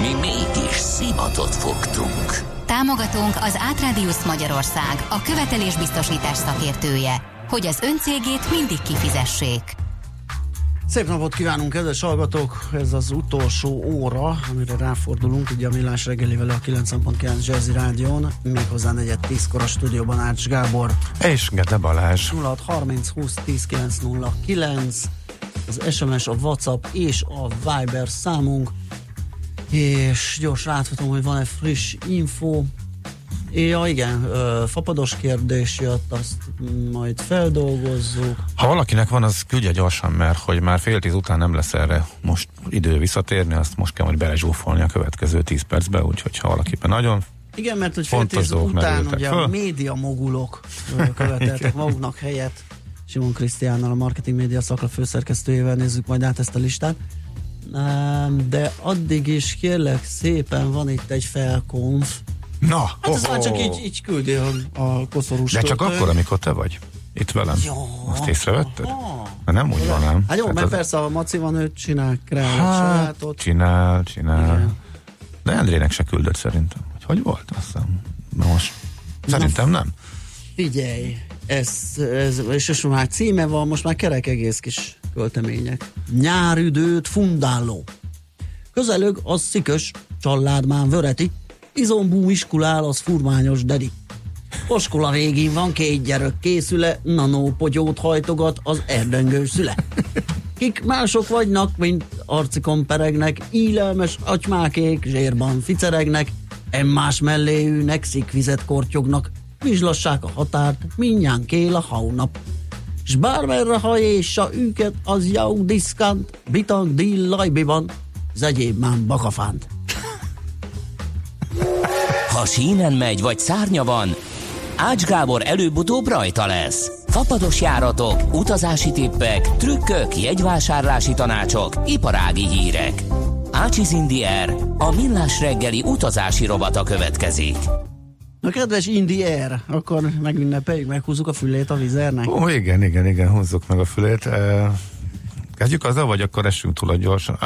Mi mégis szimatot fogtunk. Támogatónk az Átrádiusz Magyarország, a követelésbiztosítás szakértője, hogy az öncégét mindig kifizessék. Szép napot kívánunk, kedves hallgatók! Ez az utolsó óra, amire ráfordulunk, ugye a Millás reggelivel a 9.9 Jazzy Rádión, méghozzá negyed tízkor a stúdióban Ács Gábor. És Gede Balázs. 06 30 20 10 909, az SMS, a WhatsApp és a Viber számunk, és gyorsan átfutom, hogy van-e friss info. Ja, igen, fapados kérdés jött, azt majd feldolgozzuk. Ha valakinek van, az küldje gyorsan, mert hogy már fél tíz után nem lesz erre most idő visszatérni, azt most kell majd belezsúfolni a következő tíz percbe, úgyhogy ha valakiben nagyon Igen, mert hogy fél tíz után ugye föl. a média mogulok követeltek maguknak helyet. Simon Krisztiánnal, a marketing média szakra főszerkesztőjével nézzük majd át ezt a listát. De addig is kérlek szépen van itt egy felkonf. Na, Hát ez már csak így, így küldi a, a koszorús De csak akkor, amikor te vagy itt velem. Jó. Azt észrevetted? Mert nem úgy van, nem? Hát jó, Tehát mert az- persze a Maci van, ő csinál, egy Hát, sajátot. csinál, csinál. Igen. De Endrének se küldött szerintem. Hogy, hogy volt? Azt hiszem. Na most. Szerintem nem. Figyelj, ez, ez, és most már címe van, most már kerek egész kis költemények. Nyárüdőt fundáló. Közelög az szikös, családmán vöreti, izombú iskulál az furmányos dedi. Oskola végén van két gyerek készüle, nanópogyót hajtogat az erdengős szüle. Kik mások vagynak, mint arcikon peregnek, ílelmes atymákék zsírban ficeregnek, emmás melléjűnek szikvizet kortyognak, vizslassák a határt, minnyán kél a haunap. S bármerre hajéssa őket, az jau diszkant, bitang dill lajbiban, zegyéb már bakafánt. Ha sínen megy, vagy szárnya van, Ács Gábor előbb-utóbb rajta lesz. Fapados járatok, utazási tippek, trükkök, jegyvásárlási tanácsok, iparági hírek. Ácsiz Indier, a millás reggeli utazási rovata következik. Na kedves Indier, akkor megünnepeljük, meghúzzuk a fülét a vizernek. Ó, igen, igen, igen, húzzuk meg a fülét. Kezdjük azzal, vagy akkor essünk túl a gyorsan.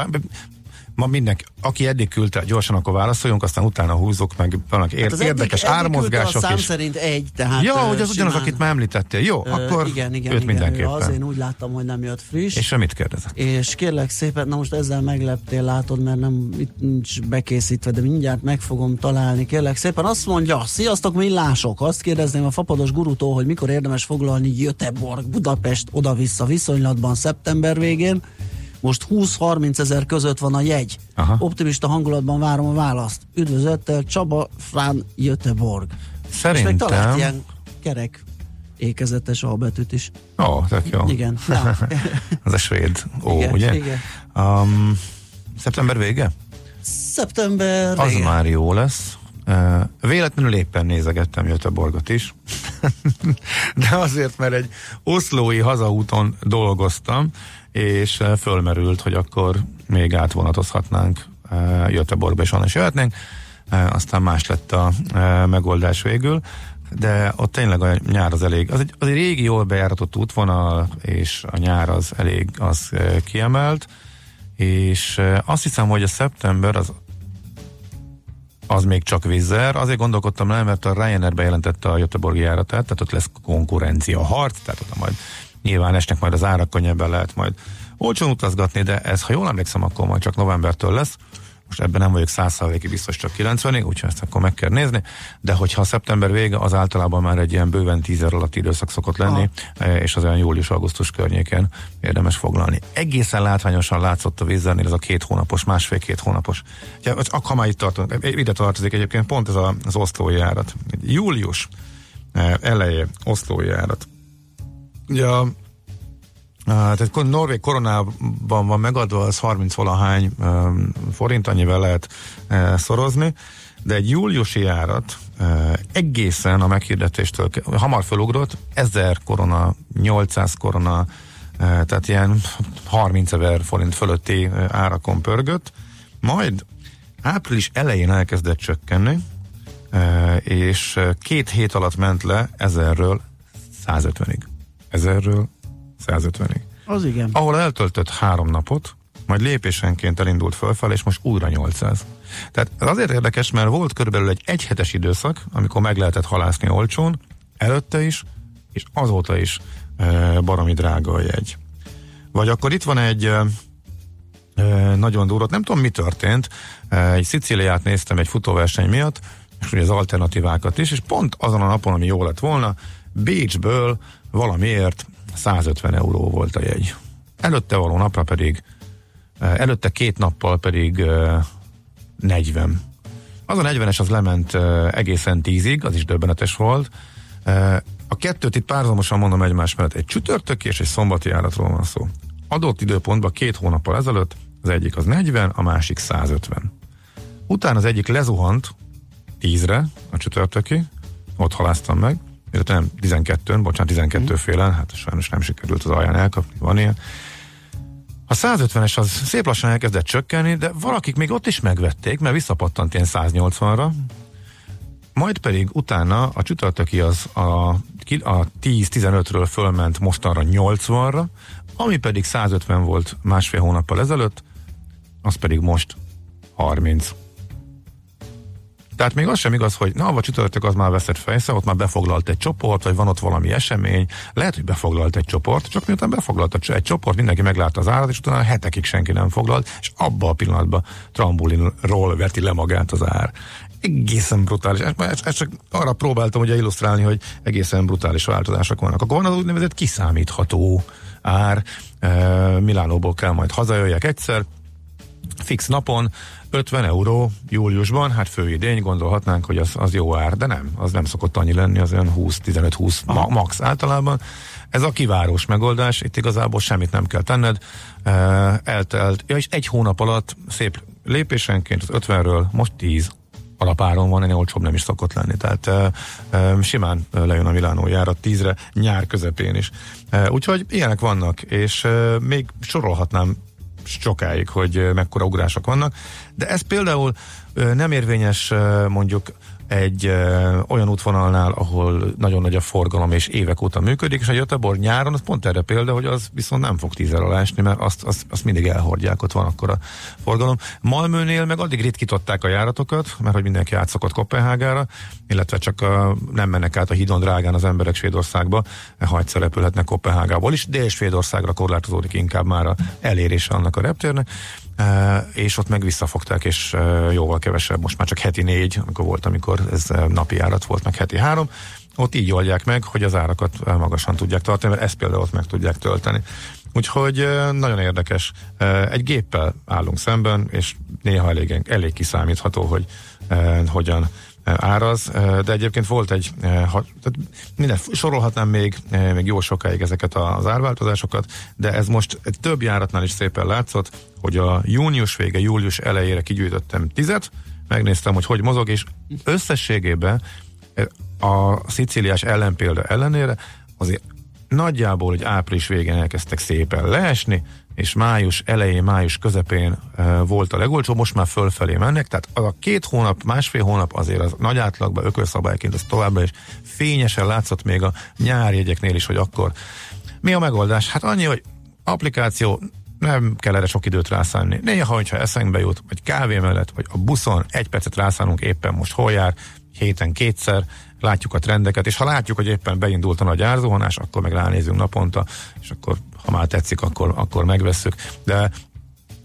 Ma mindenki, aki eddig küldte, gyorsan akkor válaszoljunk, aztán utána húzzuk meg, vannak ér- Hát érdekes eddig, eddig ármozgások a szám is. szerint egy, tehát... Ja, hogy az ugyanaz, simán- akit már említettél. Jó, Ö, akkor igen, igen, őt igen, mindenképpen. Az én úgy láttam, hogy nem jött friss. És mit kérdezett? És kérlek szépen, na most ezzel megleptél, látod, mert nem itt nincs bekészítve, de mindjárt meg fogom találni. Kérlek szépen, azt mondja, sziasztok millások, azt kérdezném a fapados gurutól, hogy mikor érdemes foglalni Göteborg, Budapest oda-vissza viszonylatban szeptember végén. Most 20-30 ezer között van a jegy. Aha. Optimista hangulatban várom a választ. Üdvözlettel Csaba Frán Göteborg. És még talált Szerintem... ilyen kerek ékezetes albetűt is. Ó, tök jó. Igen. Ja. Az a svéd ó, Igen, ugye? igen. Um, szeptember vége? Szeptember Az vége. már jó lesz. Uh, véletlenül éppen nézegettem Göteborgot is, de azért, mert egy oszlói hazaúton dolgoztam, és uh, fölmerült, hogy akkor még átvonatozhatnánk Göteborgba, és onnan is jöhetnénk. Uh, aztán más lett a megoldás végül, de ott tényleg a nyár az elég, az egy, az egy régi, jól bejáratott útvonal, és a nyár az elég az kiemelt, és azt hiszem, hogy a szeptember az az még csak vízzer. Azért gondolkodtam le, mert a Ryanair bejelentette a Göteborgi járatát, tehát ott lesz konkurencia harc, tehát ott majd nyilván esnek majd az árak könnyebben lehet majd olcsón utazgatni, de ez, ha jól emlékszem, akkor majd csak novembertől lesz. Most ebben nem vagyok 100%-ig biztos csak 90-ig, úgyhogy ezt akkor meg kell nézni, de hogyha szeptember vége, az általában már egy ilyen bőven 10 alatti időszak szokott lenni, eh, és az olyan július-augusztus környéken érdemes foglalni. Egészen látványosan látszott a vízzelnél ez a két hónapos, másfél-két hónapos. Az- ha már itt tartunk, ide tartozik egyébként pont ez az oszlói járat. Július eh, eleje oszlói járat. Ugye a Tehát Norvég koronában van megadva, az 30 valahány forint, annyivel lehet szorozni. de egy júliusi járat egészen a meghirdetéstől hamar felugrott, 1000 korona, 800 korona, tehát ilyen 30 ezer forint fölötti árakon pörgött, majd április elején elkezdett csökkenni, és két hét alatt ment le 1000-ről 150-ig. 1000-ről 150-ig. Az igen. Ahol eltöltött három napot, majd lépésenként elindult fölfel, és most újra 800. Tehát ez azért érdekes, mert volt körülbelül egy egyhetes időszak, amikor meg lehetett halászni olcsón, előtte is, és azóta is e, baromi drága a jegy. Vagy akkor itt van egy e, nagyon durva, nem tudom mi történt, e, egy Szicíliát néztem egy futóverseny miatt, és ugye az alternatívákat is, és pont azon a napon, ami jó lett volna, Bécsből valamiért 150 euró volt a jegy. Előtte való napra pedig, eh, előtte két nappal pedig 40. Eh, az a 40-es az lement eh, egészen tízig, az is döbbenetes volt. A kettőt itt párhuzamosan mondom egymás mellett. Egy csütörtöki és egy szombati járatról van szó. Adott időpontban két hónappal ezelőtt az egyik az 40, a másik 150. Utána az egyik lezuhant 10-re, a csütörtöki, ott haláztam meg, illetve nem 12-ön, bocsánat, 12 mm. félen, hát sajnos nem sikerült az alján elkapni, van ilyen. A 150-es az szép lassan elkezdett csökkenni, de valakik még ott is megvették, mert visszapattant ilyen 180-ra, majd pedig utána a csütörtöki az a, a 10-15-ről fölment mostanra 80-ra, ami pedig 150 volt másfél hónappal ezelőtt, az pedig most 30. Tehát még az sem igaz, hogy na, vagy csütörtök az már veszett fejsze, ott már befoglalt egy csoport, vagy van ott valami esemény, lehet, hogy befoglalt egy csoport, csak miután befoglalt egy csoport, mindenki meglátta az árat, és utána hetekig senki nem foglalt, és abba a pillanatban trambulinról veti le magát az ár. Egészen brutális. Ezt, csak arra próbáltam ugye illusztrálni, hogy egészen brutális változások vannak. Akkor van az úgynevezett kiszámítható ár. Milánóból kell majd hazajöjjek egyszer, fix napon, 50 euró júliusban, hát főidény, gondolhatnánk, hogy az, az jó ár, de nem, az nem szokott annyi lenni, az olyan 20-15-20 ma, max általában. Ez a kivárós megoldás, itt igazából semmit nem kell tenned, eltelt, ja, és egy hónap alatt szép lépésenként az 50-ről most 10 alapáron van, ennél olcsóbb nem is szokott lenni. Tehát e, e, simán lejön a Milánó járat tízre, nyár közepén is. E, úgyhogy ilyenek vannak, és e, még sorolhatnám sokáig, hogy mekkora ugrások vannak, de ez például nem érvényes mondjuk egy ö, olyan útvonalnál, ahol nagyon nagy a forgalom és évek óta működik, és a Göteborg nyáron az pont erre példa, hogy az viszont nem fog tízzel alá esni, mert azt, azt, azt mindig elhordják, ott van akkor a forgalom. Malmőnél meg addig ritkították a járatokat, mert hogy mindenki átszokott Kopenhágára, illetve csak a, nem mennek át a hídon drágán az emberek Svédországba, ha egyszer repülhetnek Kopenhágából is, de Svédországra korlátozódik inkább már a elérése annak a reptérnek és ott meg visszafogták, és jóval kevesebb, most már csak heti négy, amikor volt, amikor ez napi járat volt, meg heti három, ott így oldják meg, hogy az árakat magasan tudják tartani, mert ezt például ott meg tudják tölteni. Úgyhogy nagyon érdekes. Egy géppel állunk szemben, és néha elég, elég kiszámítható, hogy hogyan áraz, de egyébként volt egy, tehát minden, sorolhatnám még, még jó sokáig ezeket az árváltozásokat, de ez most egy több járatnál is szépen látszott, hogy a június vége, július elejére kigyűjtöttem tizet, megnéztem, hogy hogy mozog, és összességében a szicíliás ellenpélda ellenére azért nagyjából, hogy április végén elkezdtek szépen leesni, és május elején, május közepén e, volt a legolcsóbb, most már fölfelé mennek, tehát az a két hónap, másfél hónap azért az nagy átlagban ökölszabályként az továbbra is fényesen látszott még a nyárjegyeknél is, hogy akkor mi a megoldás? Hát annyi, hogy applikáció, nem kell erre sok időt rászánni. Néha, hogyha eszünkbe jut, vagy kávé mellett, vagy a buszon egy percet rászánunk éppen most hol jár, héten kétszer, látjuk a trendeket, és ha látjuk, hogy éppen beindult a nagy árzuhanás, akkor meg ránézünk naponta, és akkor ha már tetszik, akkor, akkor megvesszük. De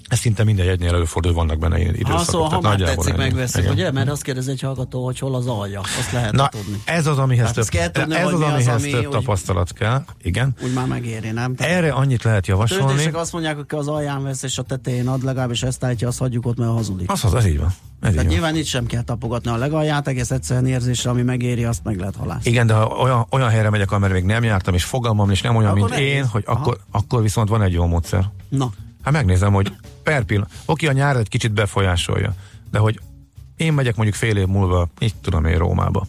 ez szinte minden jegynél előfordul, vannak benne ilyen időszakok. Ha, szóval, ha már tetszik, megveszik, ugye? Mert azt kérdezi egy hallgató, hogy hol az alja. Azt lehet Na, tudni. Ez az, amihez hát több, tudni, ez az, amihez az, ami több tapasztalat kell. Igen. Úgy már megéri, nem? Tehát Erre annyit lehet javasolni. A azt mondják, hogy az alján vesz, és a tetején ad, legalábbis ezt állítja, azt hagyjuk ott, mert hazudik. Az, az, ez így van. Ez Tehát nyilván itt sem kell tapogatni a legalját, egész egyszerűen érzésre, ami megéri, azt meg lehet halászni. Igen, de ha olyan, olyan helyre megyek, amire még nem jártam, és fogalmam is nem olyan, akkor mint én, hogy akkor, akkor viszont van egy jó módszer. Na. Hát megnézem, hogy per pillanat. Oké, a nyár egy kicsit befolyásolja, de hogy én megyek mondjuk fél év múlva, így tudom én Rómába.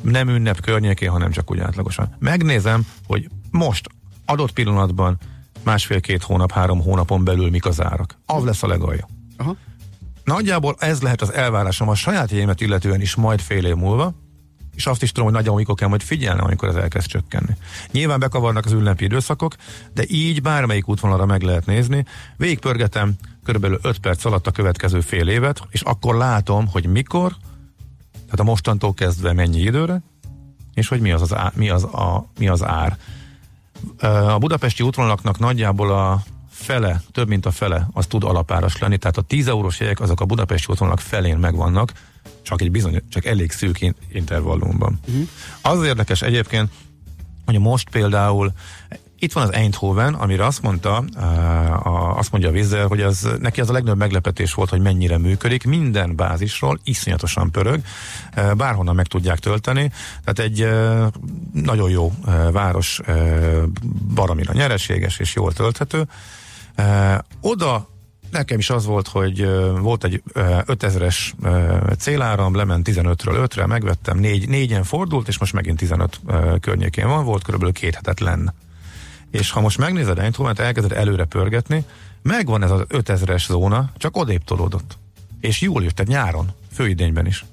Nem ünnep környékén, hanem csak úgy átlagosan. Megnézem, hogy most adott pillanatban másfél-két hónap, három hónapon belül mik az árak. Az lesz a legalja. Aha. Nagyjából ez lehet az elvárásom a saját jegyémet illetően is majd fél év múlva, és azt is tudom, hogy nagyjából mikor kell majd figyelni, amikor ez elkezd csökkenni. Nyilván bekavarnak az ünnepi időszakok, de így bármelyik útvonalra meg lehet nézni. Végigpörgetem körülbelül 5 perc alatt a következő fél évet, és akkor látom, hogy mikor, tehát a mostantól kezdve mennyi időre, és hogy mi az, az, ár, mi az, a, mi az ár. A budapesti útvonalaknak nagyjából a fele, több mint a fele, az tud alapáras lenni, tehát a 10 eurós jegyek azok a budapesti útvonalak felén megvannak, csak egy bizony, csak elég szűk intervallumban. Uh-huh. Az érdekes egyébként, hogy most például itt van az Eindhoven, amire azt mondta, uh, azt mondja a Vizzer, hogy az, neki az a legnagyobb meglepetés volt, hogy mennyire működik. Minden bázisról iszonyatosan pörög, uh, bárhonnan meg tudják tölteni. Tehát egy uh, nagyon jó város, baromira nyereséges és jól tölthető. Oda Nekem is az volt, hogy volt egy 5000-es céláram, lement 15-ről 5-re, megvettem, négy, négyen fordult, és most megint 15 környékén van, volt körülbelül két hetet lenn. És ha most megnézed Eindhoven-t, elkezded előre pörgetni, megvan ez az 5000-es zóna, csak odébb tolódott. És július, tehát nyáron, főidényben is.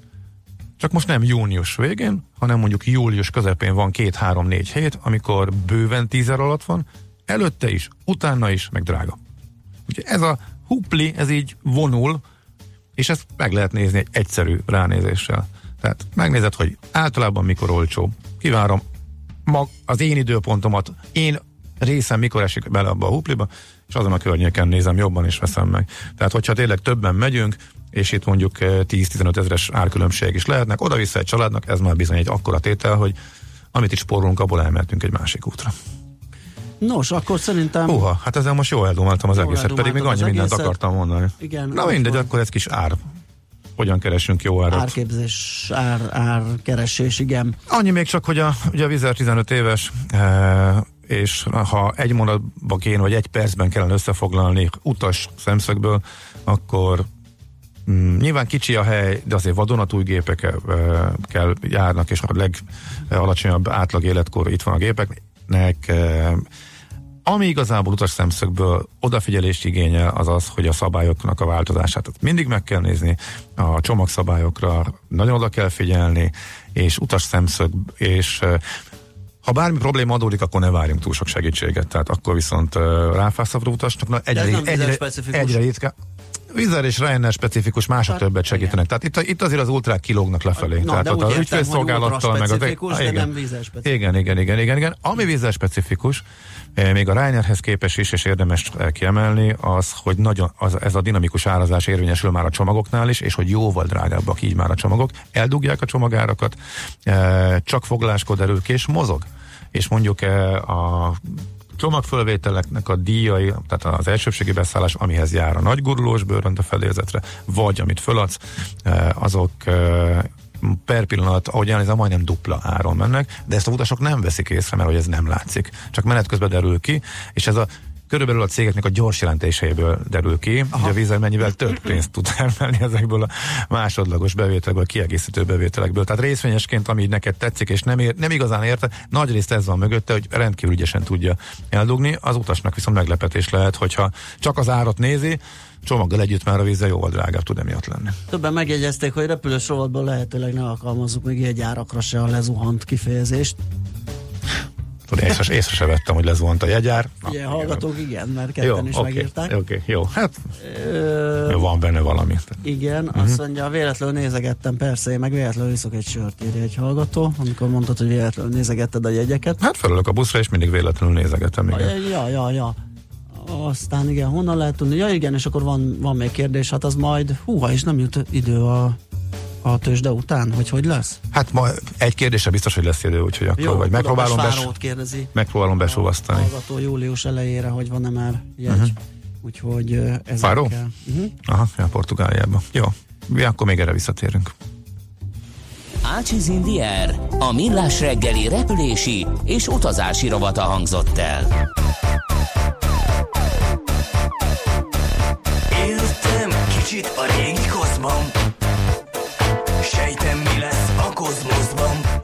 Csak most nem június végén, hanem mondjuk július közepén van két-három-négy hét, amikor bőven tízer alatt van, előtte is, utána is, meg drága. Úgyhogy ez a hupli, ez így vonul, és ezt meg lehet nézni egy egyszerű ránézéssel. Tehát megnézed, hogy általában mikor olcsó. Kivárom mag, az én időpontomat, én részem mikor esik bele abba a hupliba, és azon a környéken nézem jobban, és veszem meg. Tehát, hogyha tényleg többen megyünk, és itt mondjuk 10-15 eh, ezeres árkülönbség is lehetnek, oda-vissza egy családnak, ez már bizony egy akkora tétel, hogy amit is spórolunk, abból elmehetünk egy másik útra. Nos, akkor szerintem... Uha, hát ezzel most jól eldomáltam az jól egészet, pedig még annyi mindent egészet. akartam mondani. Igen. Na mindegy, van. akkor ez kis ár. Hogyan keresünk jó árat? Árképzés, ár, árkeresés, igen. Annyi még csak, hogy a, ugye a Vizer 15 éves, e, és ha egy mondatba kéne, vagy egy percben kellene összefoglalni utas szemszögből, akkor Mm, nyilván kicsi a hely, de azért vadonatúj gépek e, kell járnak, és a legalacsonyabb átlag életkor itt van a gépeknek. E, ami igazából utas szemszögből odafigyelést igényel, az az, hogy a szabályoknak a változását mindig meg kell nézni, a csomagszabályokra nagyon oda kell figyelni, és utas szemszög, és ha bármi probléma adódik, akkor ne várjunk túl sok segítséget, tehát akkor viszont uh, ráfászavra utasnak, na egyre, egyre, egyre ritka, Vizer és Ryanair specifikus, mások hát, többet segítenek. Igen. Tehát itt, itt azért az ultrák kilógnak lefelé. Na, Tehát ott az ügyfélszolgálattal meg az... Ah, igen. Nem igen, igen, igen, igen, igen. Ami vízer specifikus, eh, még a Ryanairhez képes is, és érdemes eh, kiemelni, az, hogy nagyon, az, ez a dinamikus árazás érvényesül már a csomagoknál is, és hogy jóval drágábbak így már a csomagok. Eldugják a csomagárakat, eh, csak foglaláskor derül ki, és mozog és mondjuk a csomagfölvételeknek a díjai, tehát az elsőbségi beszállás, amihez jár a nagy gurulós bőrönt a fedélzetre, vagy amit föladsz, eh, azok eh, per pillanat, ahogy elnézem, majdnem dupla áron mennek, de ezt a utasok nem veszik észre, mert hogy ez nem látszik. Csak menet közben derül ki, és ez a körülbelül a cégeknek a gyors jelentéseiből derül ki, Aha. hogy a vízzel mennyivel több pénzt tud termelni ezekből a másodlagos bevételekből, kiegészítő bevételekből. Tehát részvényesként, ami neked tetszik, és nem, ér, nem igazán érte, nagy részt ez van mögötte, hogy rendkívül ügyesen tudja eldugni. Az utasnak viszont meglepetés lehet, hogyha csak az árat nézi, csomaggal együtt már a vízzel jóval drágább tud emiatt lenni. Többen megjegyezték, hogy repülős rovatban lehetőleg ne alkalmazzuk még egy árakra se a lezuhant kifejezést. Tudod, észre, észre se vettem, hogy lezuhant a jegyár. Na, igen, hallgatók igen, mert ketten jó, is okay, megírták. Oké, okay, jó, hát Ö, van benne valami. Igen, uh-huh. azt mondja, véletlenül nézegettem, persze, én meg véletlenül iszok egy sört, írja egy hallgató, amikor mondtad, hogy véletlenül nézegetted a jegyeket. Hát felülök a buszra, és mindig véletlenül nézegetem, igen. Ja, ja, ja. Aztán igen, honnan lehet tudni? Ja igen, és akkor van, van még kérdés, hát az majd, húha, és nem jut idő a a tőzsde után, hogy hogy lesz? Hát ma egy kérdése biztos, hogy lesz idő, úgyhogy akkor Jó, vagy megpróbálom, bes, kérdezi. megpróbálom besúvasztani. Hallgató július elejére, hogy van-e már jegy. Uh-huh. Úgyhogy ez Fáró? Uh-huh. Aha, ja, Portugáliában. Jó, ja, akkor még erre visszatérünk. Ácsiz Indier, a millás reggeli repülési és utazási rovata hangzott el. Éltem kicsit a régi koszban, Sejtem mi lesz a kozmoszban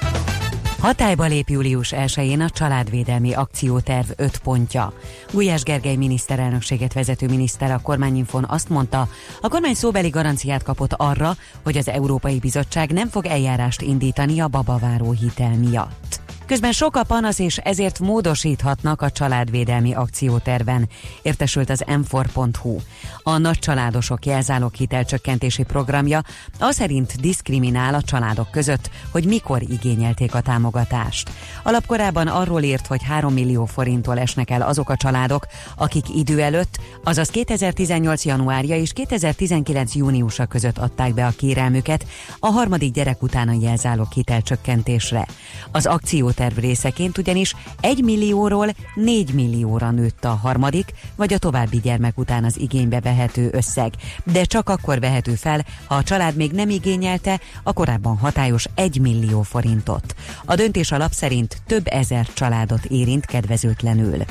Hatályba lép július 1-én a családvédelmi akcióterv 5 pontja. Gulyás Gergely miniszterelnökséget vezető miniszter a kormányinfon azt mondta, a kormány szóbeli garanciát kapott arra, hogy az Európai Bizottság nem fog eljárást indítani a babaváró hitel miatt. Közben sok a panasz, és ezért módosíthatnak a családvédelmi akcióterven, értesült az m A nagy családosok jelzálók hitelcsökkentési programja az szerint diszkriminál a családok között, hogy mikor igényelték a támogatást. Alapkorában arról írt, hogy 3 millió forinttól esnek el azok a családok, akik idő előtt, azaz 2018. januárja és 2019. júniusa között adták be a kérelmüket a harmadik gyerek után a jelzálók hitelcsökkentésre. Az akcióterv terv részeként ugyanis 1 millióról 4 millióra nőtt a harmadik, vagy a további gyermek után az igénybe vehető összeg, de csak akkor vehető fel, ha a család még nem igényelte a korábban hatályos 1 millió forintot. A döntés alap szerint több ezer családot érint kedvezőtlenül.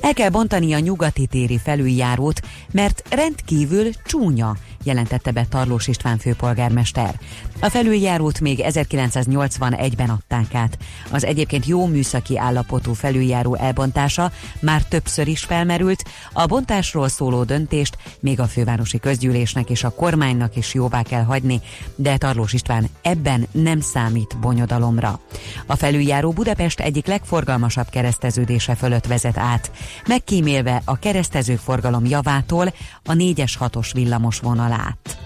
El kell bontani a nyugati téri felüljárót, mert rendkívül csúnya, jelentette be Tarlós István főpolgármester. A felüljárót még 1981-ben adták át. Az egyébként jó műszaki állapotú felüljáró elbontása már többször is felmerült, a bontásról szóló döntést még a fővárosi közgyűlésnek és a kormánynak is jóvá kell hagyni, de Tarlós István ebben nem számít bonyodalomra. A felüljáró Budapest egyik legforgalmasabb kereszteződése fölött vezet át, megkímélve a keresztező forgalom javától a 4-es 6-os villamos vonalát.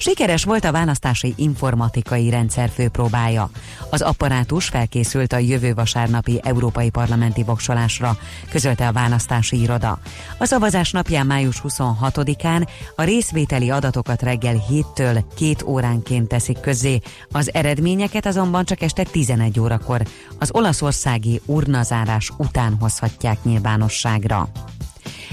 Sikeres volt a választási informatikai rendszer főpróbája. Az apparátus felkészült a jövő vasárnapi európai parlamenti voksolásra, közölte a választási iroda. A szavazás napján május 26-án a részvételi adatokat reggel 7-től 2 óránként teszik közzé, az eredményeket azonban csak este 11 órakor az olaszországi urnazárás után hozhatják nyilvánosságra.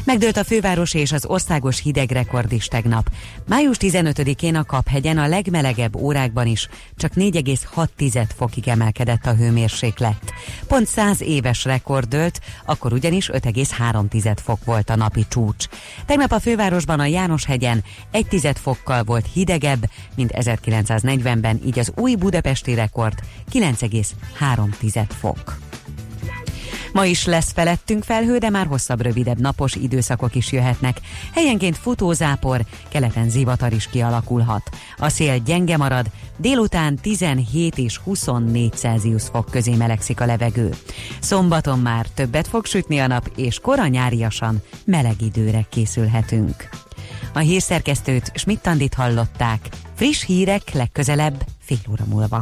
Megdőlt a főváros és az országos hidegrekord is tegnap. Május 15-én a Kaphegyen a legmelegebb órákban is csak 4,6 fokig emelkedett a hőmérséklet. Pont 100 éves rekord dőlt, akkor ugyanis 5,3 fok volt a napi csúcs. Tegnap a fővárosban a János-hegyen 1 fokkal volt hidegebb, mint 1940-ben, így az új budapesti rekord 9,3 fok. Ma is lesz felettünk felhő, de már hosszabb, rövidebb napos időszakok is jöhetnek. Helyenként futózápor, keleten zivatar is kialakulhat. A szél gyenge marad, délután 17 és 24 Celsius fok közé melegszik a levegő. Szombaton már többet fog sütni a nap, és koranyáriasan meleg időre készülhetünk. A hírszerkesztőt Schmidt-Tandit hallották. Friss hírek legközelebb fél óra múlva.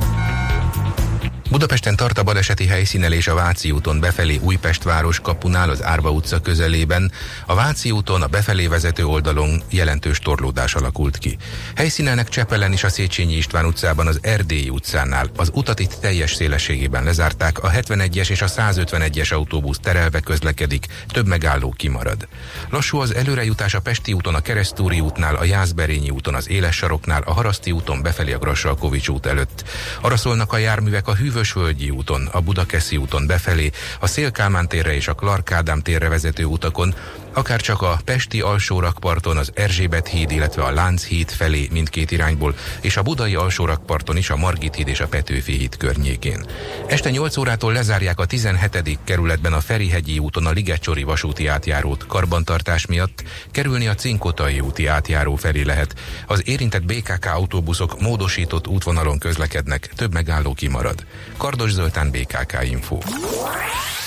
Budapesten tart a baleseti helyszínelés a Váci úton befelé Újpest város kapunál az Árva utca közelében. A Váci úton a befelé vezető oldalon jelentős torlódás alakult ki. Helyszínelnek Csepelen is a Széchenyi István utcában az Erdélyi utcánál. Az utat itt teljes szélességében lezárták, a 71-es és a 151-es autóbusz terelve közlekedik, több megálló kimarad. Lassú az előrejutás a Pesti úton, a Keresztúri útnál, a Jászberényi úton, az Éles saroknál, a Haraszti úton befelé a Grassalkovics út előtt. Arra szólnak a járművek a hűvös Vörösvölgyi úton, a Budakeszi úton befelé, a Szélkámán térre és a Clark térre vezető utakon, akár csak a Pesti alsórakparton, az Erzsébet híd, illetve a Lánc híd felé mindkét irányból, és a Budai alsórakparton is a Margit híd és a Petőfi híd környékén. Este 8 órától lezárják a 17. kerületben a Ferihegyi úton a Ligetcsori vasúti átjárót karbantartás miatt, kerülni a Cinkotai úti átjáró felé lehet. Az érintett BKK autóbuszok módosított útvonalon közlekednek, több megálló kimarad. Kardos Zoltán BKK Info.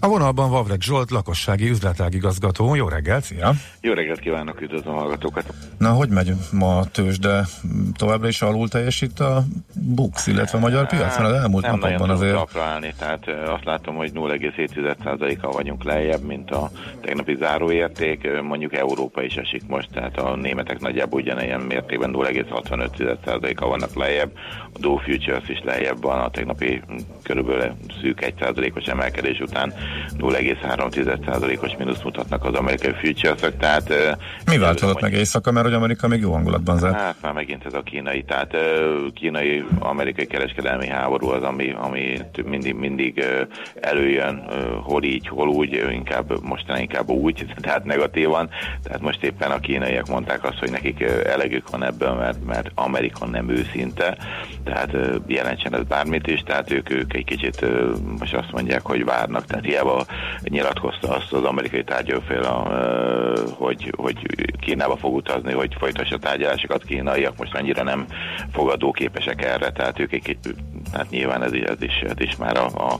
A vonalban Vavreg Zsolt, lakossági üzletágigazgató. Jó reggelt, szia! Jó reggelt kívánok, üdvözlöm a hallgatókat! Na, hogy megy ma a tőzsde? Továbbra is alul teljesít a BUX, illetve a magyar piac? Mert az elmúlt nem napokban azért... Nem állni, tehát azt látom, hogy 0,7%-kal vagyunk lejjebb, mint a tegnapi záróérték. Mondjuk Európa is esik most, tehát a németek nagyjából ugyanilyen mértékben 0,65%-kal vannak lejjebb. A Dow Futures is lejjebb van. A tegnapi körülbelül szűk 1%-os emelkedés után 0,3%-os mínusz mutatnak az amerikai futures tehát... Mi változott meg éjszaka, mert hogy Amerika még jó hangulatban zárt? Hát már megint ez a kínai, tehát kínai-amerikai kereskedelmi háború az, ami, ami mindig, mindig előjön, hol így, hol úgy, inkább mostanában inkább úgy, tehát negatívan, tehát most éppen a kínaiak mondták azt, hogy nekik elegük van ebből, mert, mert Amerika nem őszinte, tehát jelentsen ez bármit is, tehát ők, ők egy kicsit most azt mondják, hogy várnak, tehát hiába nyilatkozta azt az amerikai tárgyalófél, hogy, hogy Kínába fog utazni, hogy folytassa tárgyalásokat kínaiak, most annyira nem fogadóképesek erre, tehát ők egy, tehát nyilván ez, ez, is, ez is már a, a,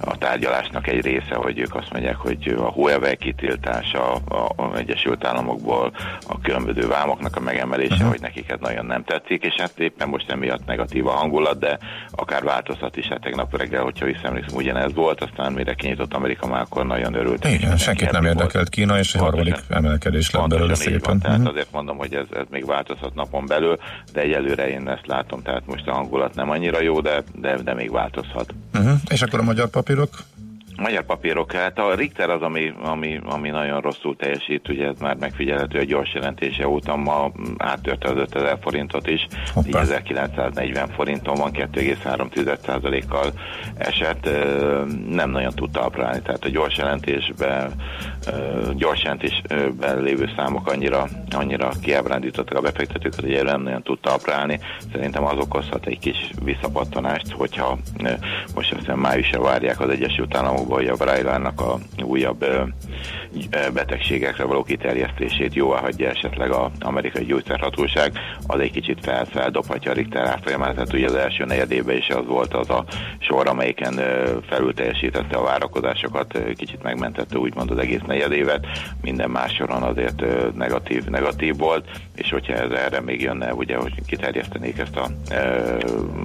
a tárgyalásnak egy része, hogy ők azt mondják, hogy a Huawei kitiltása a, a Egyesült Államokból, a különböző vámoknak a megemelése, uh-huh. hogy nekik ez nagyon nem tetszik, és hát éppen most emiatt negatív a hangulat, de akár változhat is, hát tegnap reggel, hogyha visszaemlékszem, ugyanez volt, aztán mire kinyitott Amerika már akkor nagyon örült. Igen, senkit nem érdekelt Kína, és egy harmadik emelkedés lett belőle szépen. Van, tehát uh-huh. azért mondom, hogy ez, ez még változhat napon belül, de egyelőre én ezt látom, tehát most a hangulat nem annyira jó, de, de, de még változhat. Uh-huh. És akkor a magyar papírok? Magyar papírok, hát a Richter az, ami, ami, ami nagyon rosszul teljesít, ugye ez már megfigyelhető a gyors jelentése óta, ma áttörte az 5000 forintot is, 1940 forinton van, 2,3%-kal esett, nem nagyon tudta aprálni, tehát a gyors jelentésben, gyors jelentésben lévő számok annyira, annyira kiábrándítottak a befektetőket, hogy nem nagyon tudta aprálni. Szerintem az okozhat egy kis visszapattanást, hogyha most azt májusra várják az Egyesült Államok hogy a Brailának a újabb betegségekre való kiterjesztését jóvá hagyja esetleg az amerikai gyógyszerhatóság, az egy kicsit fel, feldobhatja a Richter árfolyamát. Tehát ugye az első negyedében is az volt az a sor, amelyiken felül teljesítette a várakozásokat, kicsit megmentette úgymond az egész negyedévet, minden más soron azért negatív, negatív volt, és hogyha ez erre még jönne, ugye, hogy kiterjesztenék ezt a ö,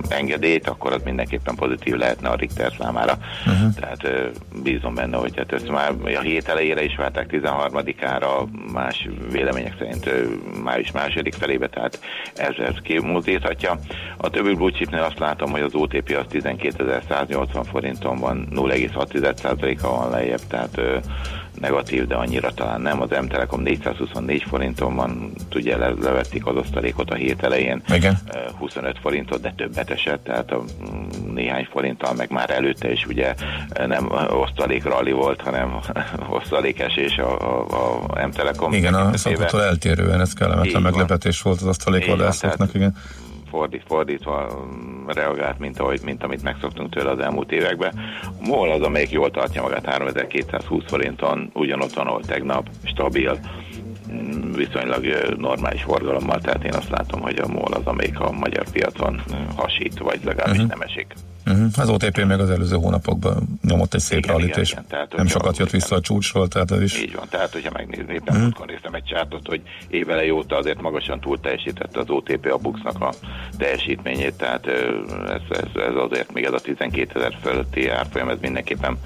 engedélyt, akkor az mindenképpen pozitív lehetne a Richter számára. Uh-huh. Tehát bízom benne, hogy hát ezt már a hét elejére is várták 13-ára, más vélemények szerint május második felébe, tehát ez, ez kimutíthatja. A többi blue chipnél azt látom, hogy az OTP az 12.180 forinton van, 0,6%-a van lejjebb, tehát negatív, de annyira talán nem. Az M-Telekom 424 forinton van, ugye le, levették az osztalékot a hét elején, Igen. 25 forintot, de többet esett, tehát a mm, néhány forinttal, meg már előtte is ugye nem osztalékralli volt, hanem osztalékesés a, a, a M-Telekom. Igen, a szokottól eltérően ez kellemetlen meglepetés volt az osztalékvadászoknak, igen fordít, fordítva reagált, mint, ahogy, mint amit megszoktunk tőle az elmúlt években. MOL az, amelyik jól tartja magát 3220 forinton, ugyanott van, ahol tegnap, stabil, viszonylag normális forgalommal, tehát én azt látom, hogy a MOL az, amelyik a magyar piacon hasít, vagy legalábbis uh-huh. nem esik. Uh-huh. Az OTP meg az előző hónapokban nyomott egy szép rallit, és igen, tehát, nem sokat jött vissza a csúcsról, tehát ez is... Így van, tehát hogyha megnézni, éppen uh-huh. múltkor néztem egy csártot, hogy évele óta azért magasan túl teljesítette az OTP a Buxnak a teljesítményét, tehát ez, ez, ez azért még ez a 12 ezer fölötti árfolyam, ez mindenképpen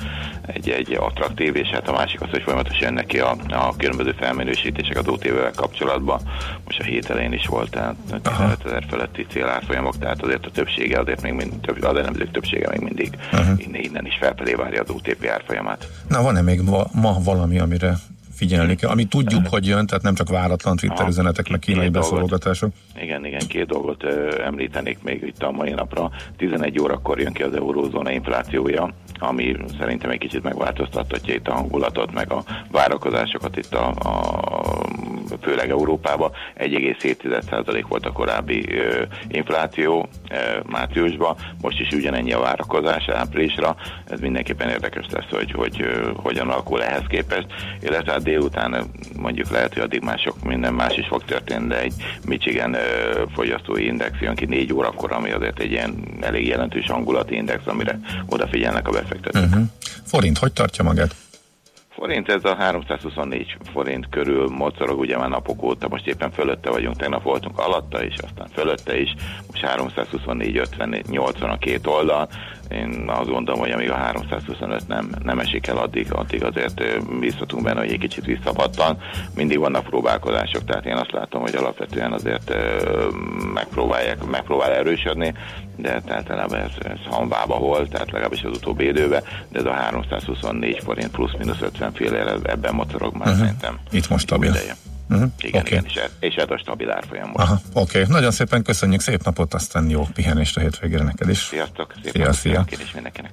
egy, egy attraktív, és hát a másik az, hogy folyamatosan jönnek ki a, a különböző felmérősítések az OTP-vel kapcsolatban. Most a hét elején is volt, tehát 15 ezer fölötti célárfolyamok, tehát azért a többsége azért még mind, több, az elemzők többsége még mindig uh-huh. innen, innen is felfelé várja az OTP árfolyamát. Na, van-e még ma valami, amire figyelni kell, ami tudjuk, hogy jön, tehát nem csak váratlan Twitter üzenetek, meg kínai beszólogatások. Igen, igen, két dolgot ö, említenék még itt a mai napra. 11 órakor jön ki az eurózóna inflációja, ami szerintem egy kicsit megváltoztatja itt a hangulatot, meg a várakozásokat itt a, a főleg Európában. 1,7% volt a korábbi ö, infláció ö, márciusban, most is ugyanennyi a várakozás áprilisra. Ez mindenképpen érdekes lesz, hogy, hogy ö, hogyan alakul ehhez képest, illetve hát délután mondjuk lehet, hogy addig mások minden más is fog történni, de egy Michigan fogyasztói index jön ki négy órakor, ami azért egy ilyen elég jelentős hangulati index, amire odafigyelnek a befektetők. Uh-huh. Forint, hogy tartja magát? forint, ez a 324 forint körül mocorog, ugye már napok óta, most éppen fölötte vagyunk, tegnap voltunk alatta is, aztán fölötte is, most 324, 50, 80 a két oldal, én azt gondolom, hogy amíg a 325 nem, nem esik el addig, addig azért bízhatunk benne, hogy egy kicsit visszapattan. Mindig vannak próbálkozások, tehát én azt látom, hogy alapvetően azért megpróbálják, megpróbál erősödni, de általában ez, ez hanvába volt, tehát legalábbis az utóbbi időben, de ez a 324 forint plusz-minusz 50 fél ebben mocorog már uh-huh. szerintem. Itt most stabil. Ideje. Uh-huh. Igen, okay. igen, és, és ez a stabil árfolyam most. Oké, okay. nagyon szépen köszönjük, szép napot, aztán jó pihenést a hétvégére neked is. Sziasztok, szép szia, szia. és mindenkinek.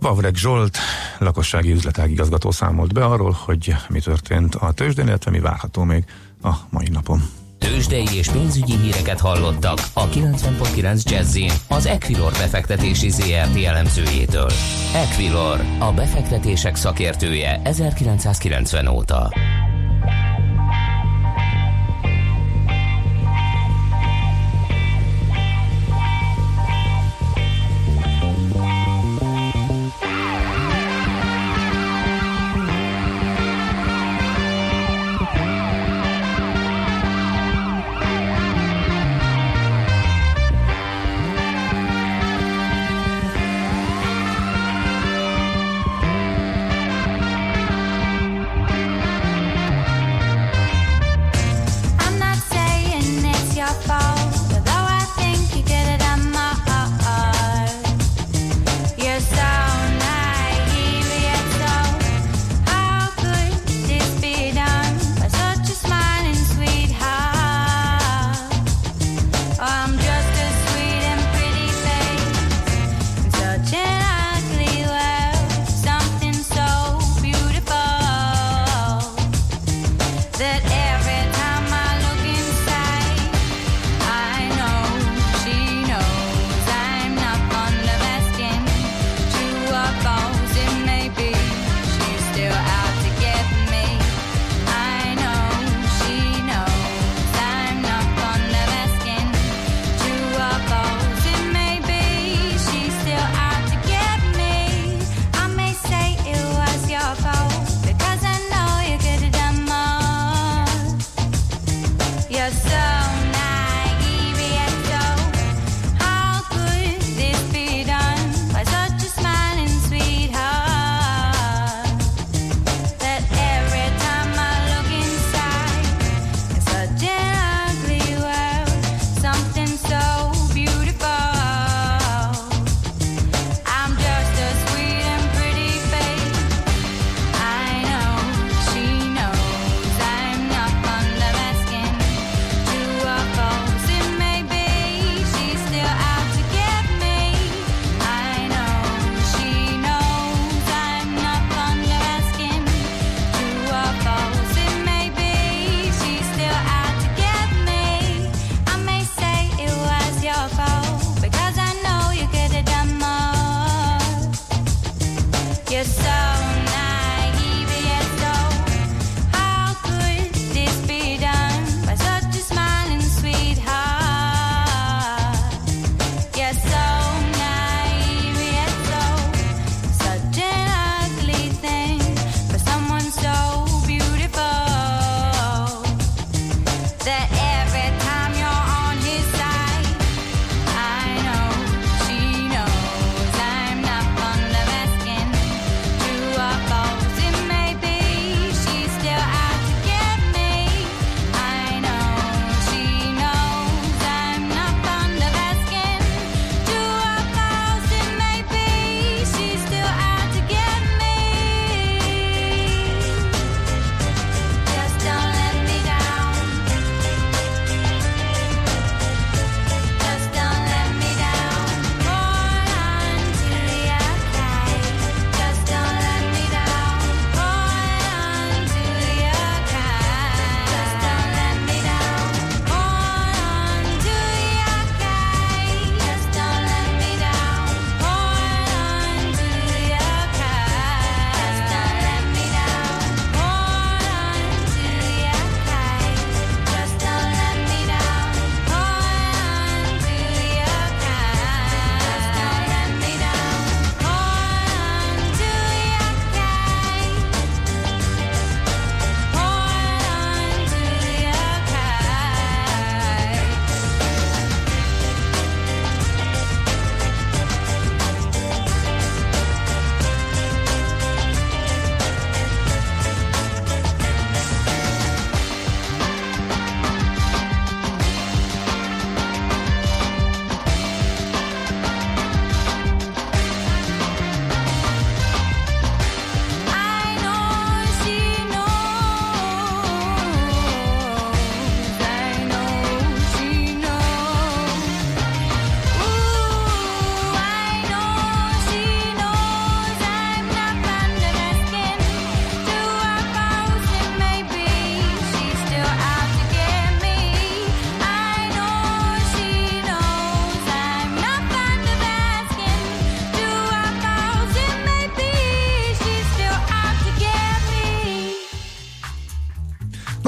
Vavreg Zsolt, lakossági üzletág igazgató számolt be arról, hogy mi történt a tőzsdén, illetve mi várható még a mai napon. Tőzsdei és pénzügyi híreket hallottak a 90.9 jazz az Equilor befektetési ZRT elemzőjétől. Equilor, a befektetések szakértője 1990 óta.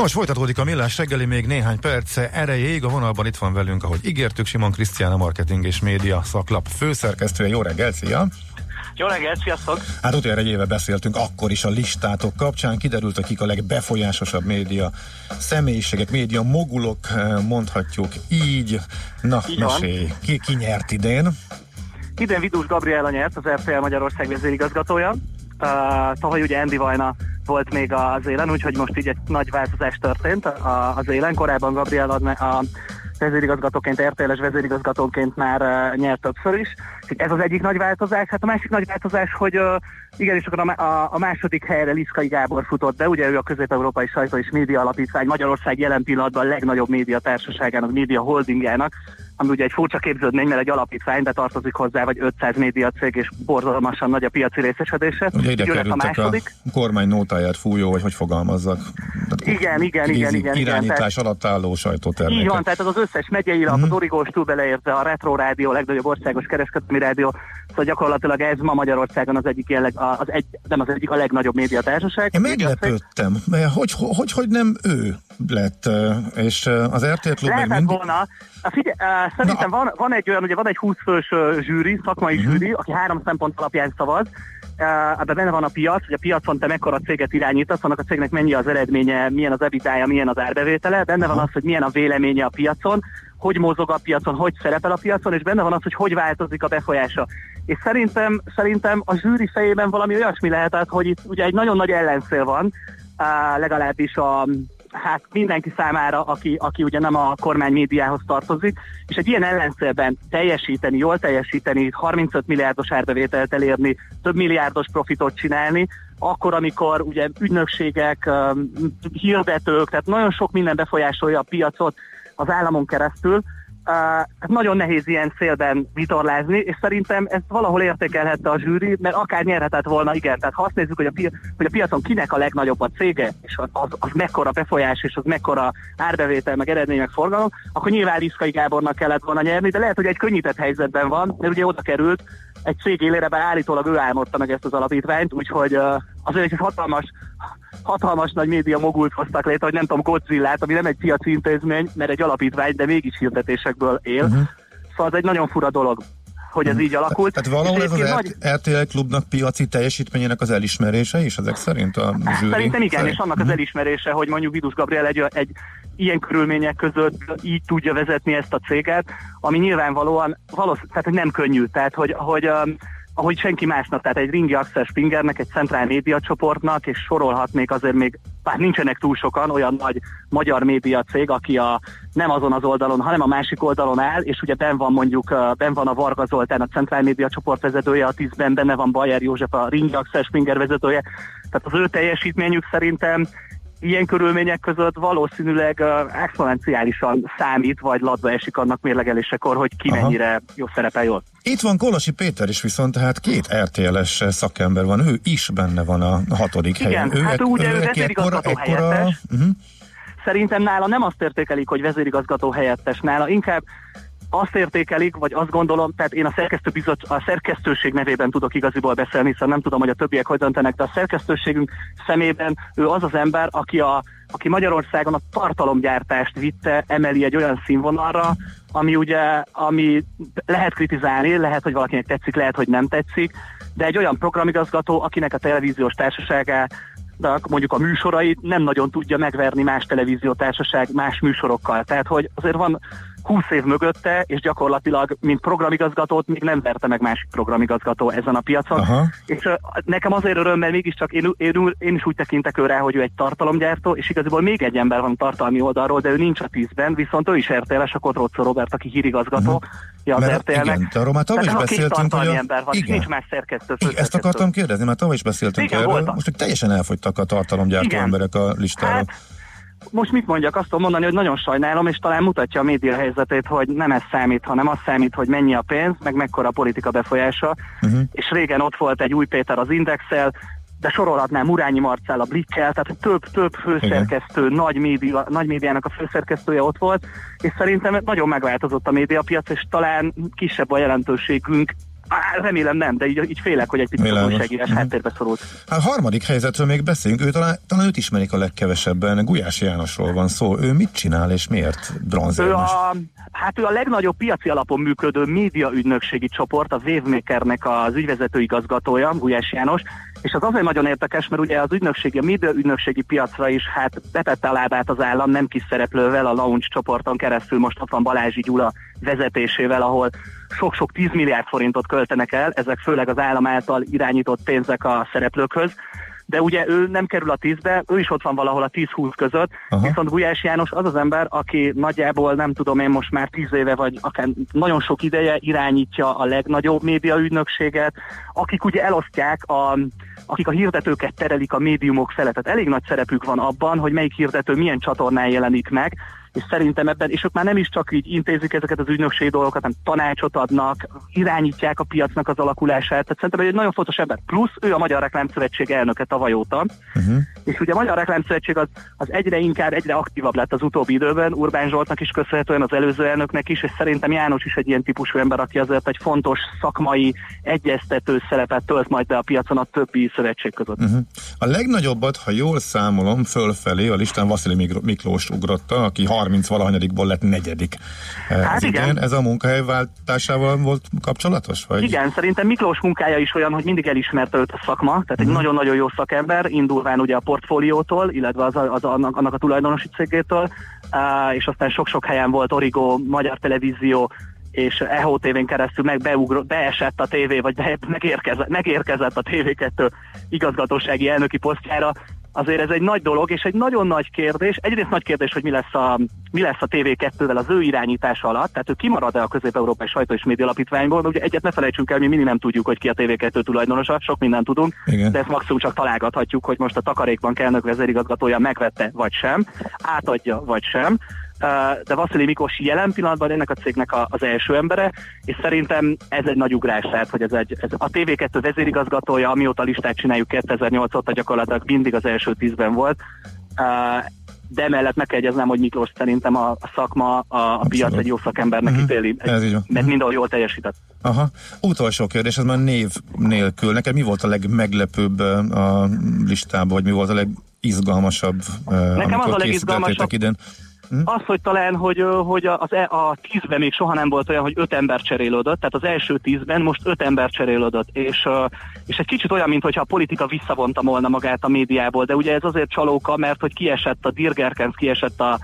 Nos, folytatódik a millás reggeli még néhány perce erejéig. A vonalban itt van velünk, ahogy ígértük, Simon Krisztián, a marketing és média szaklap főszerkesztője. Jó reggel, szia! Jó reggelt, sziasztok! Hát utoljára egy éve beszéltünk akkor is a listátok kapcsán, kiderült, hogy kik a legbefolyásosabb média személyiségek, média mogulok, eh, mondhatjuk így. Na, így mesélj, ki, ki nyert idén? Idén Vidus Gabriela nyert, az RTL Magyarország vezérigazgatója. Uh, tavaly ugye Andy Vajna volt még az élen, úgyhogy most így egy nagy változás történt az élen. Korábban Gabriela a vezérigazgatóként, RTL-es vezérigazgatóként már uh, nyert többször is. Ez az egyik nagy változás. Hát a másik nagy változás, hogy uh, igen, és akkor a, a, a második helyre Liszkai Gábor futott be, ugye ő a Közép-Európai Sajtó és Média Alapítvány Magyarország jelen pillanatban a legnagyobb média társaságának, média holdingjának, ami ugye egy furcsa képződmény, mert egy alapítvány, de tartozik hozzá, vagy 500 média cég, és borzalmasan nagy a piaci részesedése. Ugye ide a, második. a kormány nótáját fújó, vagy hogy fogalmazzak. Tehát igen, igen, igen, igen. Irányítás igen, alatt álló sajtótermékek. Így van, tehát az, az összes megyei lap, mm. az Origós túl beleérte a Retro Rádió, legnagyobb országos kereskedelmi rádió, szóval gyakorlatilag ez ma Magyarországon az egyik jelleg, az egy, nem az egyik a legnagyobb médiatársaság. Én meglepődtem, mert hogy, hogy, hogy nem ő lett, és az RTL Klub még mindig... volna, Figyelj, uh, szerintem van, van egy olyan, ugye van egy 20 fős zsűri, szakmai uh-huh. zsűri, aki három szempont alapján szavaz, ebben benne van a piac, hogy a piacon te mekkora céget irányítasz, annak a cégnek mennyi az eredménye, milyen az ebitája, milyen az árbevétele, benne van az, hogy milyen a véleménye a piacon, hogy mozog a piacon, hogy szerepel a piacon, és benne van az, hogy hogy változik a befolyása. És szerintem, szerintem a zsűri fejében valami olyasmi lehetett, hogy itt ugye egy nagyon nagy ellenszél van, legalábbis a, hát mindenki számára, aki, aki ugye nem a kormány médiához tartozik, és egy ilyen ellenszélben teljesíteni, jól teljesíteni, 35 milliárdos árbevételt elérni, több milliárdos profitot csinálni, akkor, amikor ugye ügynökségek, hirdetők, tehát nagyon sok minden befolyásolja a piacot az államon keresztül, Uh, nagyon nehéz ilyen szélben vitorlázni, és szerintem ezt valahol értékelhette a zsűri, mert akár nyerhetett volna, igen. Tehát ha azt nézzük, hogy a, pi- hogy a piacon kinek a legnagyobb a cége, és az, az mekkora befolyás, és az mekkora árbevétel, meg eredmény, meg forgalom, akkor nyilván Liszkai Gábornak kellett volna nyerni, de lehet, hogy egy könnyített helyzetben van, mert ugye oda került egy cég élére, bár állítólag ő álmodta meg ezt az alapítványt, úgyhogy azért egy hatalmas hatalmas nagy média mogult hoztak létre, hogy nem tudom, Godzilla-t, ami nem egy piaci intézmény, mert egy alapítvány, de mégis hirdetésekből él. Uh-huh. Szóval ez egy nagyon fura dolog hogy ez uh-huh. így alakult. Tehát valahol ez az nagy... RTL klubnak piaci teljesítményének az elismerése is ezek szerint a zsűri? Szerintem igen, szerint. és annak az elismerése, hogy mondjuk Vidus Gabriel egy, egy ilyen körülmények között így tudja vezetni ezt a céget, ami nyilvánvalóan valószínűleg, tehát hogy nem könnyű, tehát hogy, hogy um, ahogy senki másnak, tehát egy Ringi Axel Spingernek, egy centrál média csoportnak, és sorolhatnék azért még, bár nincsenek túl sokan, olyan nagy magyar média cég, aki a, nem azon az oldalon, hanem a másik oldalon áll, és ugye ben van mondjuk, ben van a Varga Zoltán, a centrál média csoport vezetője, a tízben benne van Bajer József, a Ringi Axel Spinger vezetője, tehát az ő teljesítményük szerintem ilyen körülmények között valószínűleg uh, exponenciálisan számít, vagy ladba esik annak mérlegelésekor, hogy ki Aha. mennyire jó szerepel jól. Itt van Kolosi Péter is viszont, tehát két RTL-es szakember van, ő is benne van a hatodik Igen, helyen. Igen, hát ő, ugye ő, ő vezérigazgató ekkora, helyettes. Uh-huh. Szerintem nála nem azt értékelik, hogy vezérigazgató helyettes, nála inkább azt értékelik, vagy azt gondolom, tehát én a, szerkesztő bizot, a szerkesztőség nevében tudok igaziból beszélni, hiszen nem tudom, hogy a többiek hogy döntenek, de a szerkesztőségünk szemében ő az az ember, aki, a, aki Magyarországon a tartalomgyártást vitte, emeli egy olyan színvonalra, ami ugye, ami lehet kritizálni, lehet, hogy valakinek tetszik, lehet, hogy nem tetszik, de egy olyan programigazgató, akinek a televíziós társaságá mondjuk a műsorait nem nagyon tudja megverni más televíziótársaság más műsorokkal. Tehát, hogy azért van 20 év mögötte, és gyakorlatilag, mint programigazgatót még nem verte meg másik programigazgató ezen a piacon. Aha. És uh, nekem azért öröm, mert mégiscsak én, én, én is úgy tekintek ő rá, hogy ő egy tartalomgyártó, és igazából még egy ember van tartalmi oldalról, de ő nincs a tízben, viszont ő is RTL-es, a Kodrocó Robert, aki hírigazgató. Uh-huh. Ja, az RTL-nek. Igen, arról már tavaly is beszéltünk, hogy a... ember van, igen. nincs más szerkesztő. Igen, ezt akartam kérdezni, mert tavaly is beszéltünk igen, erről. Voltam. Most teljesen elfogytak a tartalomgyártó igen. emberek a listáról. Hát, most mit mondjak, azt tudom mondani, hogy nagyon sajnálom, és talán mutatja a média helyzetét, hogy nem ez számít, hanem az számít, hogy mennyi a pénz, meg mekkora a politika befolyása. Uh-huh. És régen ott volt egy új Péter az Indexel, de sorolhatnám Murányi Marcell a Blikkel, tehát több-több főszerkesztő, Igen. nagy, média, nagy médiának a főszerkesztője ott volt, és szerintem nagyon megváltozott a médiapiac, és talán kisebb a jelentőségünk Á, remélem nem, de így, így félek, hogy egy picit újságírás Mhm. háttérbe szorult. Hát harmadik helyzetről még beszéljünk, ő talán, talán őt ismerik a legkevesebben, Gulyás Jánosról van szó. Ő mit csinál és miért Ő bronzérmes? a, hát ő a legnagyobb piaci alapon működő média ügynökségi csoport, a Wavemakernek az ügyvezető igazgatója, Gulyás János, és az azért nagyon érdekes, mert ugye az ügynökségi, a média ügynökségi piacra is hát betette a lábát az állam nem kis szereplővel, a Launch csoporton keresztül most ott van Balázsi Gyula vezetésével, ahol sok-sok 10 milliárd forintot költenek el, ezek főleg az állam által irányított pénzek a szereplőkhöz, de ugye ő nem kerül a 10-be, ő is ott van valahol a 10-20 között, Aha. viszont Gulyás János az az ember, aki nagyjából nem tudom én most már 10 éve, vagy akár nagyon sok ideje irányítja a legnagyobb médiaügynökséget, akik ugye elosztják a akik a hirdetőket terelik a médiumok felett. Tehát elég nagy szerepük van abban, hogy melyik hirdető milyen csatornán jelenik meg, és szerintem ebben, és ők már nem is csak így intézik ezeket az ügynökségi dolgokat, hanem tanácsot adnak, irányítják a piacnak az alakulását. Tehát szerintem egy nagyon fontos ember. Plusz ő a Magyar Reklámszövetség elnöke tavaly óta, Uh-huh. és ugye a Magyar Reklámszövetség az, az egyre inkább, egyre aktívabb lett az utóbbi időben, Urbán Zsoltnak is köszönhetően az előző elnöknek is, és szerintem János is egy ilyen típusú ember, aki azért egy fontos szakmai egyeztető szerepet tölt majd be a piacon a többi szövetség között. Uh-huh. A legnagyobbat, ha jól számolom, fölfelé a listán Vasili Miklós ugrotta, aki 30 valahanyadikból lett negyedik. Eh, Hát igen. Ez a munkahelyváltásával volt kapcsolatos? Vagy? Igen, szerintem Miklós munkája is olyan, hogy mindig elismerte őt a szakma, tehát egy nagyon-nagyon jó szakember, indulván ugye a portfóliótól, illetve az, az annak, annak a tulajdonosi cégétől, és aztán sok-sok helyen volt Origo, Magyar Televízió, és EHO TV-n keresztül meg beugro, beesett a tévé, vagy be, megérkezett, megérkezett a TV2 igazgatósági elnöki posztjára, azért ez egy nagy dolog, és egy nagyon nagy kérdés. Egyrészt nagy kérdés, hogy mi lesz a, mi lesz a TV2-vel az ő irányítása alatt, tehát ő kimarad-e a Közép-Európai Sajtó és Média Alapítványból, ugye egyet ne felejtsünk el, mi mindig nem tudjuk, hogy ki a TV2 tulajdonosa, sok mindent tudunk, Igen. de ezt maximum csak találgathatjuk, hogy most a takarékban elnök vezérigazgatója megvette vagy sem, átadja vagy sem. De Vasili Miklós jelen pillanatban ennek a cégnek a, az első embere, és szerintem ez egy nagy ugrás, tehát, hogy ez egy, ez a TV2 vezérigazgatója, amióta listát csináljuk 2008 óta gyakorlatilag mindig az első tízben volt, de emellett meg kell jegyeznem, hogy Miklós szerintem a, a szakma, a, a piac egy jó szakembernek uh-huh. ítéli, Ez így van. mert mindenhol jól teljesített. Aha. Utolsó kérdés, ez már név nélkül. Neked mi volt a legmeglepőbb a listában, vagy mi volt a legizgalmasabb, Nekem az amikor a készítettétek legizgalmasabb- idén? Az, hogy talán, hogy, hogy az, e- a tízben még soha nem volt olyan, hogy öt ember cserélődött, tehát az első tízben most öt ember cserélődött, és, és egy kicsit olyan, mintha a politika visszavonta volna magát a médiából, de ugye ez azért csalóka, mert hogy kiesett a Dirgerkens, kiesett a,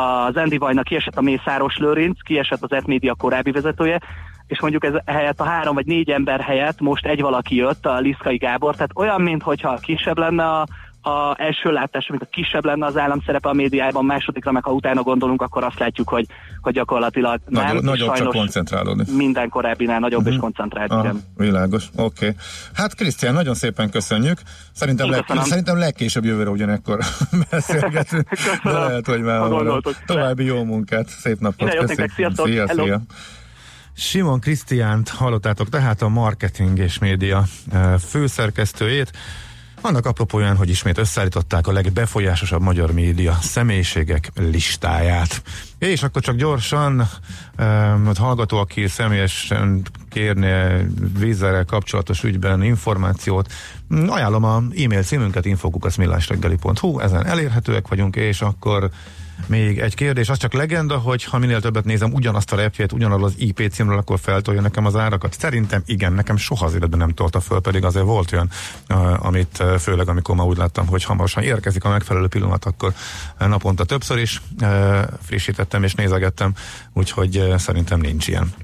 az Andy Vajna, kiesett a Mészáros Lőrinc, kiesett az Etmédia korábbi vezetője, és mondjuk ez helyett a három vagy négy ember helyett most egy valaki jött, a Liszkai Gábor, tehát olyan, mintha kisebb lenne a, a első látás, mint a kisebb lenne az állam szerepe a médiában, másodikra meg ha utána gondolunk, akkor azt látjuk, hogy, hogy gyakorlatilag nem, Nagyobb, nagyobb csak koncentrálódni. minden korábbinál nagyobb Mhm. és koncentrált. Ah, igen. világos, oké. Okay. Hát Krisztián, nagyon szépen köszönjük. Szerintem, leg, szerintem legkésőbb jövőre ugyanekkor beszélgetünk. De lehet, hogy már. További jó munkát, szép napot. Köszönjük. Hello. szia. Simon Krisztiánt hallottátok, tehát a marketing és média eh, főszerkesztőjét. Annak apropóján, hogy ismét összeállították a legbefolyásosabb magyar média személyiségek listáját. És akkor csak gyorsan, um, hallgató, aki személyesen kérne vízzel kapcsolatos ügyben információt, ajánlom a e-mail címünket infokukaszmillásreggeli.hu, ezen elérhetőek vagyunk, és akkor még egy kérdés, az csak legenda, hogy ha minél többet nézem ugyanazt a repjét, ugyanarról az IP címről, akkor feltolja nekem az árakat. Szerintem igen, nekem soha az életben nem tolta föl, pedig azért volt olyan, uh, amit uh, főleg amikor ma úgy láttam, hogy hamarosan érkezik a megfelelő pillanat, akkor uh, naponta többször is frissítettem és nézegettem, úgyhogy szerintem nincs ilyen.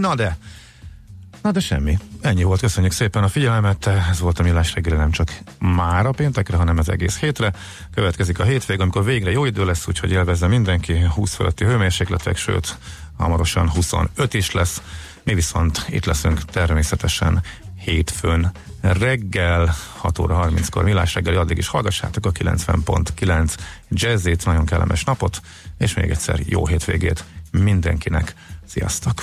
Na de, Na de semmi. Ennyi volt, köszönjük szépen a figyelmet. Ez volt a Millás reggeli nem csak már a péntekre, hanem az egész hétre. Következik a hétvég, amikor végre jó idő lesz, úgyhogy élvezze mindenki 20 fölötti hőmérsékletek, sőt, hamarosan 25 is lesz. Mi viszont itt leszünk természetesen hétfőn reggel, 6 óra 30-kor Millás reggeli, addig is hallgassátok a 90.9 jazzét, nagyon kellemes napot, és még egyszer jó hétvégét mindenkinek. Sziasztok!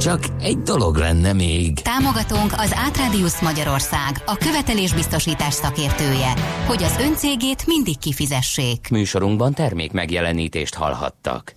Csak egy dolog lenne még. Támogatónk az Átrádiusz Magyarország, a követelésbiztosítás szakértője, hogy az öncégét mindig kifizessék. Műsorunkban termék megjelenítést hallhattak.